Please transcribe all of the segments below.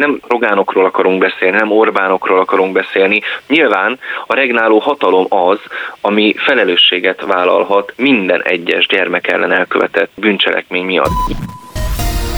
Nem Rogánokról akarunk beszélni, nem Orbánokról akarunk beszélni. Nyilván a regnáló hatalom az, ami felelősséget vállalhat minden egyes gyermek ellen elkövetett bűncselekmény miatt.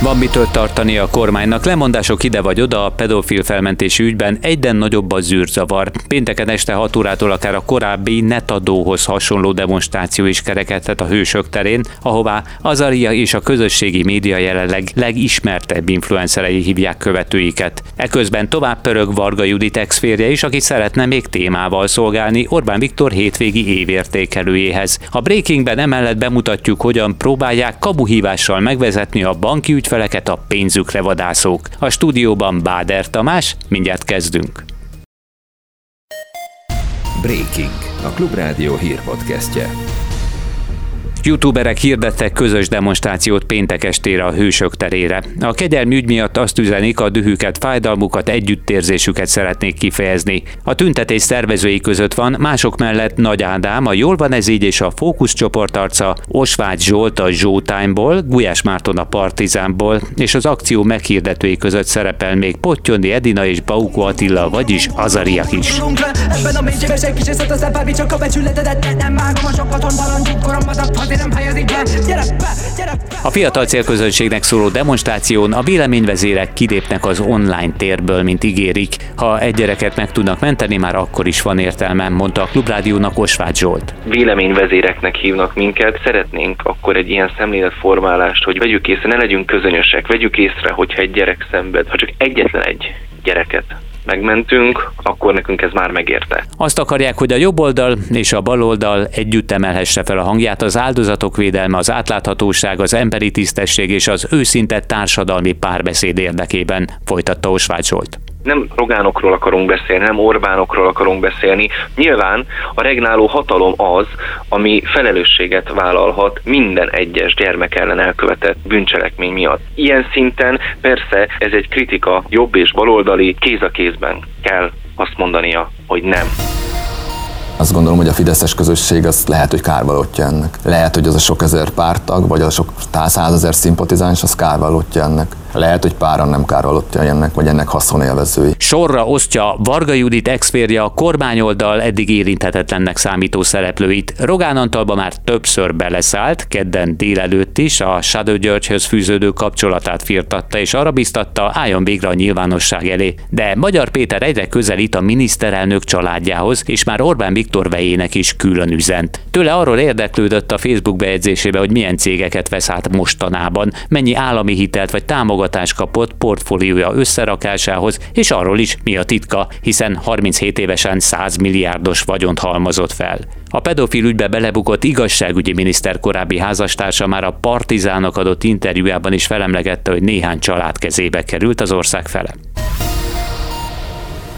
Van mitől tartani a kormánynak. Lemondások ide vagy oda a pedofil felmentési ügyben egyden nagyobb a zűrzavar. Pénteken este 6 órától akár a korábbi netadóhoz hasonló demonstráció is kerekedhet a hősök terén, ahová Azaria és a közösségi média jelenleg legismertebb influencerei hívják követőiket. Eközben tovább pörög Varga Judit exférje is, aki szeretne még témával szolgálni Orbán Viktor hétvégi évértékelőjéhez. A Breakingben emellett bemutatjuk, hogyan próbálják kabuhívással megvezetni a banki ügy ügyfeleket a pénzükre vadászók. A stúdióban Báder Tamás, mindjárt kezdünk. Breaking, a Klubrádió hírpodcastje. Youtuberek hirdettek közös demonstrációt péntek estére a Hősök terére. A kegyelmi ügy miatt azt üzenik, a dühüket, fájdalmukat, együttérzésüket szeretnék kifejezni. A tüntetés szervezői között van mások mellett Nagy Ádám, a Jól van ez így és a Fókusz csoport arca, Osvágy Zsolt a Zsótájmból, Gulyás Márton a Partizánból, és az akció meghirdetői között szerepel még Pottyondi Edina és Bauko Attila, vagyis Azariak is. Ebben a csak a becsületedet nem vágom a sokaton koromat a fiatal célközönségnek szóló demonstráción a véleményvezérek kilépnek az online térből, mint ígérik. Ha egy gyereket meg tudnak menteni, már akkor is van értelme, mondta a Klubrádiónak Osváth Zsolt. Véleményvezéreknek hívnak minket, szeretnénk akkor egy ilyen szemléletformálást, hogy vegyük észre, ne legyünk közönösek, vegyük észre, hogyha egy gyerek szenved, ha csak egyetlen egy gyereket megmentünk, akkor nekünk ez már megérte. Azt akarják, hogy a jobb oldal és a bal oldal együtt emelhesse fel a hangját az áldozatok védelme, az átláthatóság, az emberi tisztesség és az őszinte társadalmi párbeszéd érdekében, folytatta Osvágy Zsolt nem Rogánokról akarunk beszélni, nem Orbánokról akarunk beszélni. Nyilván a regnáló hatalom az, ami felelősséget vállalhat minden egyes gyermek ellen elkövetett bűncselekmény miatt. Ilyen szinten persze ez egy kritika jobb és baloldali kéz a kézben kell azt mondania, hogy nem. Azt gondolom, hogy a fideszes közösség az lehet, hogy kárvalótja ennek. Lehet, hogy az a sok ezer pártag, vagy a sok százezer szimpatizáns, az kárvalótja ennek. Lehet, hogy páran nem kárvalottja ennek, vagy ennek haszonélvezői. Sorra osztja Varga Judit exférje a kormányoldal eddig érinthetetlennek számító szereplőit. Rogán Antalba már többször beleszállt, kedden délelőtt is a Shadow Györgyhöz fűződő kapcsolatát firtatta, és arra biztatta, álljon végre a nyilvánosság elé. De Magyar Péter egyre közelít a miniszterelnök családjához, és már Orbán Viktor vejének is külön üzent. Tőle arról érdeklődött a Facebook bejegyzésébe, hogy milyen cégeket vesz át mostanában, mennyi állami hitelt vagy támogatást támogatást kapott portfóliója összerakásához, és arról is mi a titka, hiszen 37 évesen 100 milliárdos vagyont halmozott fel. A pedofil ügybe belebukott igazságügyi miniszter korábbi házastársa már a Partizának adott interjújában is felemlegette, hogy néhány család kezébe került az ország fele.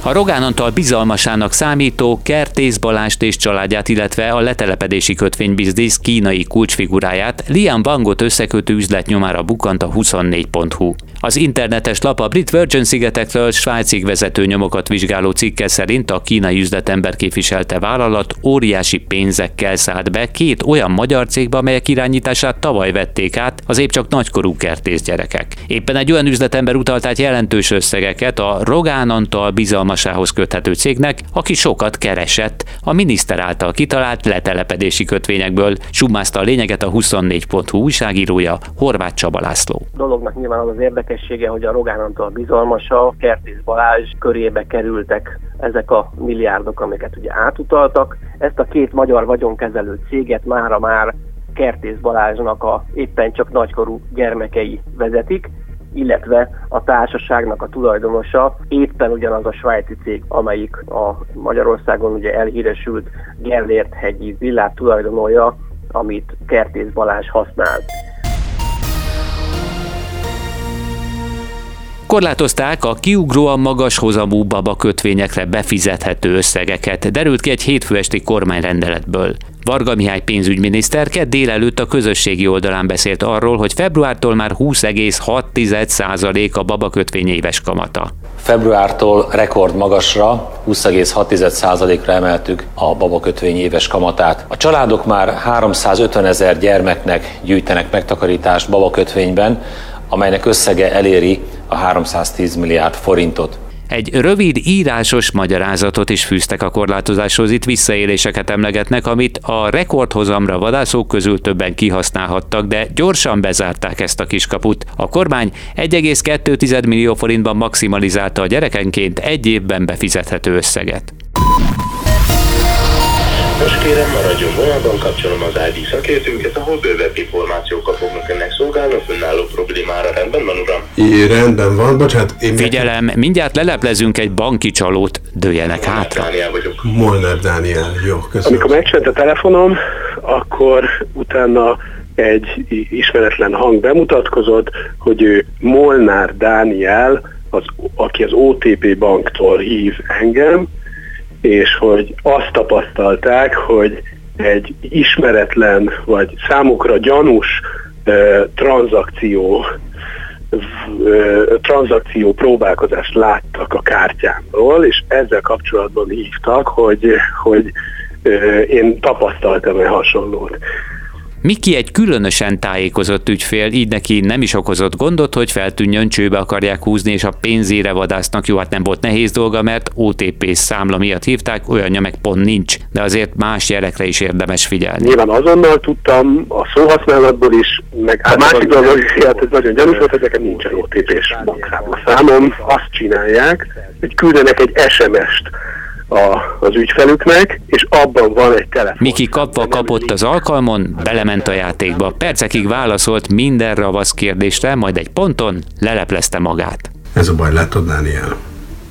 A Rogán Antal bizalmasának számító Kertész Balást és családját, illetve a letelepedési kötvénybiznisz kínai kulcsfiguráját Liam Bangot összekötő üzlet nyomára bukant a 24.hu. Az internetes lap a Brit Virgin szigetekről Svájcig vezető nyomokat vizsgáló cikke szerint a kínai üzletember képviselte vállalat óriási pénzekkel szállt be két olyan magyar cégbe, amelyek irányítását tavaly vették át az épp csak nagykorú kertész gyerekek. Éppen egy olyan üzletember utalt át jelentős összegeket a Rogán Antal bizalmasához köthető cégnek, aki sokat keresett a miniszter által kitalált letelepedési kötvényekből, summázta a lényeget a 24.hu újságírója Horváth Csaba László. Dolognak nyilván az az érdekes, érdekessége, hogy a Rogán Antal bizalmasa, Kertész Balázs körébe kerültek ezek a milliárdok, amiket ugye átutaltak. Ezt a két magyar vagyonkezelő céget mára már Kertész Balázsnak a éppen csak nagykorú gyermekei vezetik, illetve a társaságnak a tulajdonosa éppen ugyanaz a svájci cég, amelyik a Magyarországon ugye elhíresült Gellért hegyi villát tulajdonolja, amit Kertész Balázs használt. Korlátozták a kiugróan magas hozamú baba kötvényekre befizethető összegeket, derült ki egy hétfő esti kormányrendeletből. Varga Mihály pénzügyminiszter kedd délelőtt a közösségi oldalán beszélt arról, hogy februártól már 20,6% a babakötvény éves kamata. Februártól rekord magasra, 20,6%-ra emeltük a babakötvény éves kamatát. A családok már 350 ezer gyermeknek gyűjtenek megtakarítást babakötvényben, amelynek összege eléri a 310 milliárd forintot. Egy rövid írásos magyarázatot is fűztek a korlátozáshoz, itt visszaéléseket emlegetnek, amit a rekordhozamra vadászók közül többen kihasználhattak, de gyorsan bezárták ezt a kiskaput. A kormány 1,2 millió forintban maximalizálta a gyerekenként egy évben befizethető összeget. Most kérem, maradjon vonalban, kapcsolom az ID szakértőnket, ahol bővebb információkkal fognak ennek szolgálni a fönnálló problémára. Rendben van, uram? É, rendben van, bocsánat. Én Figyelem, meg... mindjárt leleplezünk egy banki csalót, dőjenek Molnár hátra. Dániel vagyok. Molnár Dániel, jó, köszönöm. Amikor megcsönt a telefonom, akkor utána egy ismeretlen hang bemutatkozott, hogy ő Molnár Dániel, az, aki az OTP banktól hív engem, és hogy azt tapasztalták, hogy egy ismeretlen vagy számukra gyanús ö, tranzakció ö, tranzakció próbálkozást láttak a kártyámról, és ezzel kapcsolatban hívtak, hogy, hogy én tapasztaltam-e hasonlót. Miki egy különösen tájékozott ügyfél, így neki nem is okozott gondot, hogy feltűnjön, csőbe akarják húzni, és a pénzére vadásznak. Jó, hát nem volt nehéz dolga, mert OTP számla miatt hívták, olyanja meg pont nincs, de azért más jelekre is érdemes figyelni. Nyilván azonnal tudtam a szóhasználatból is, meg a másik dolog, hogy hát ez nagyon gyanús volt, hogy nekem nincsen OTP-s bankszámla számom. Azt csinálják, hogy küldenek egy SMS-t a, az ügyfelüknek, és abban van egy telefon. Miki kapva kapott az alkalmon, belement a játékba. Percekig válaszolt minden ravasz kérdésre, majd egy ponton leleplezte magát. Ez a baj, látod, Dániel?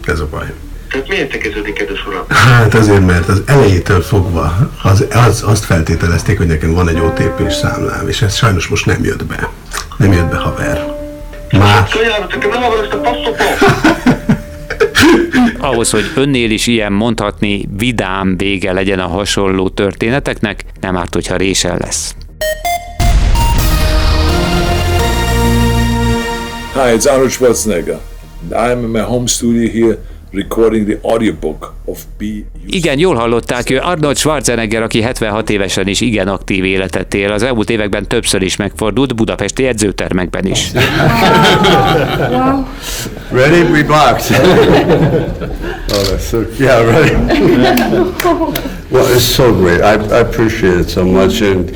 Ez a baj. Tehát miért tekeződik, kedves uram? Hát azért, mert az elejétől fogva az, az, azt feltételezték, hogy nekem van egy OTP-s számlám, és ez sajnos most nem jött be. Nem jött be, haver. Más. Kölyöröm, csak nem akarom ezt a passzopot! Ahhoz, hogy önnél is ilyen mondhatni vidám vége legyen a hasonló történeteknek, nem árt, hogyha résen lesz. Hi, it's Arnold Schwarzenegger. I'm in my home studio here recording the audiobook of B. Igen, jól hallották, ő Arnold Schwarzenegger, aki 76 évesen is igen aktív életet él. Az elmúlt években többször is megfordult, budapesti edzőtermekben is. Ready? We blocked. oh, that's so, yeah, ready. well, it's so great. I, I appreciate it so much. And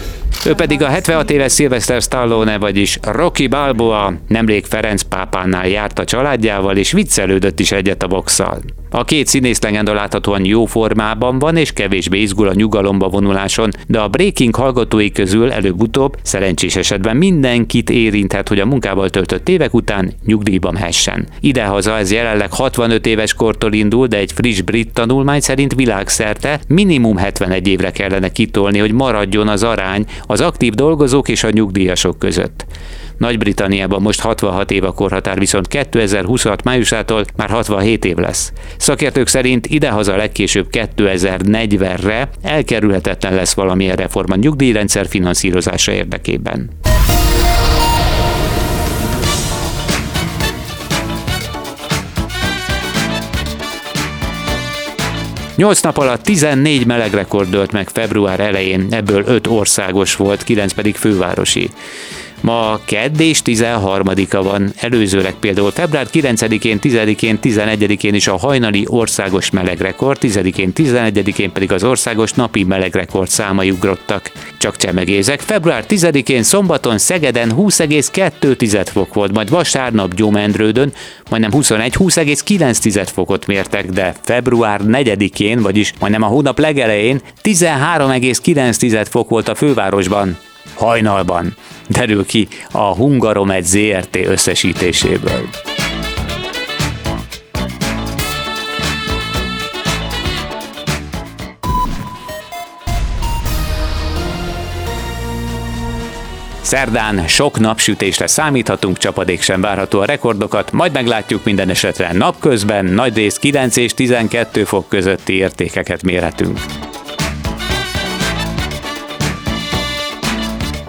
Ő pedig a 76 éves Sylvester Stallone, vagyis Rocky Balboa, nemrég Ferenc pápánál járt a családjával, és viccelődött is egyet a boxszal. A két színész legenda láthatóan jó formában van, és kevésbé izgul a nyugalomba vonuláson, de a Breaking hallgatói közül előbb-utóbb szerencsés esetben mindenkit érinthet, hogy a munkával töltött évek után nyugdíjba mehessen. Idehaza ez jelenleg 65 éves kortól indul, de egy friss brit tanulmány szerint világszerte minimum 71 évre kellene kitolni, hogy maradjon az arány az aktív dolgozók és a nyugdíjasok között. Nagy-Britanniában most 66 év a korhatár, viszont 2026 májusától már 67 év lesz. Szakértők szerint idehaza legkésőbb 2040-re elkerülhetetlen lesz valamilyen reform a nyugdíjrendszer finanszírozása érdekében. Nyolc nap alatt 14 melegrekord dőlt meg február elején, ebből 5 országos volt, 9 pedig fővárosi. Ma kedd és 13-a van, előzőleg például február 9-én, 10-én, 11-én is a hajnali országos melegrekord, 10-én, 11-én pedig az országos napi melegrekord számai ugrottak. Csak csemegézek, február 10-én szombaton Szegeden 20,2 fok volt, majd vasárnap Gyomendrődön majdnem 21-20,9 fokot mértek, de február 4-én, vagyis majdnem a hónap legelején 13,9 fok volt a fővárosban hajnalban, derül ki a Hungaromed ZRT összesítéséből. Szerdán sok napsütésre számíthatunk, csapadék sem várható a rekordokat, majd meglátjuk minden esetre napközben, nagy rész 9 és 12 fok közötti értékeket mérhetünk.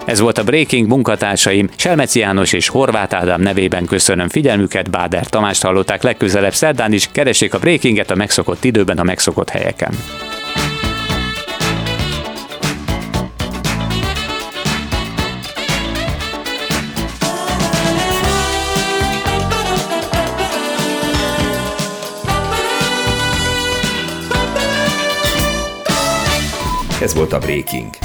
Ez volt a Breaking munkatársaim, Selmeci János és Horváth Ádám nevében köszönöm figyelmüket, Báder Tamást hallották legközelebb szerdán is, keressék a Breakinget a megszokott időben, a megszokott helyeken. Ez volt a Breaking.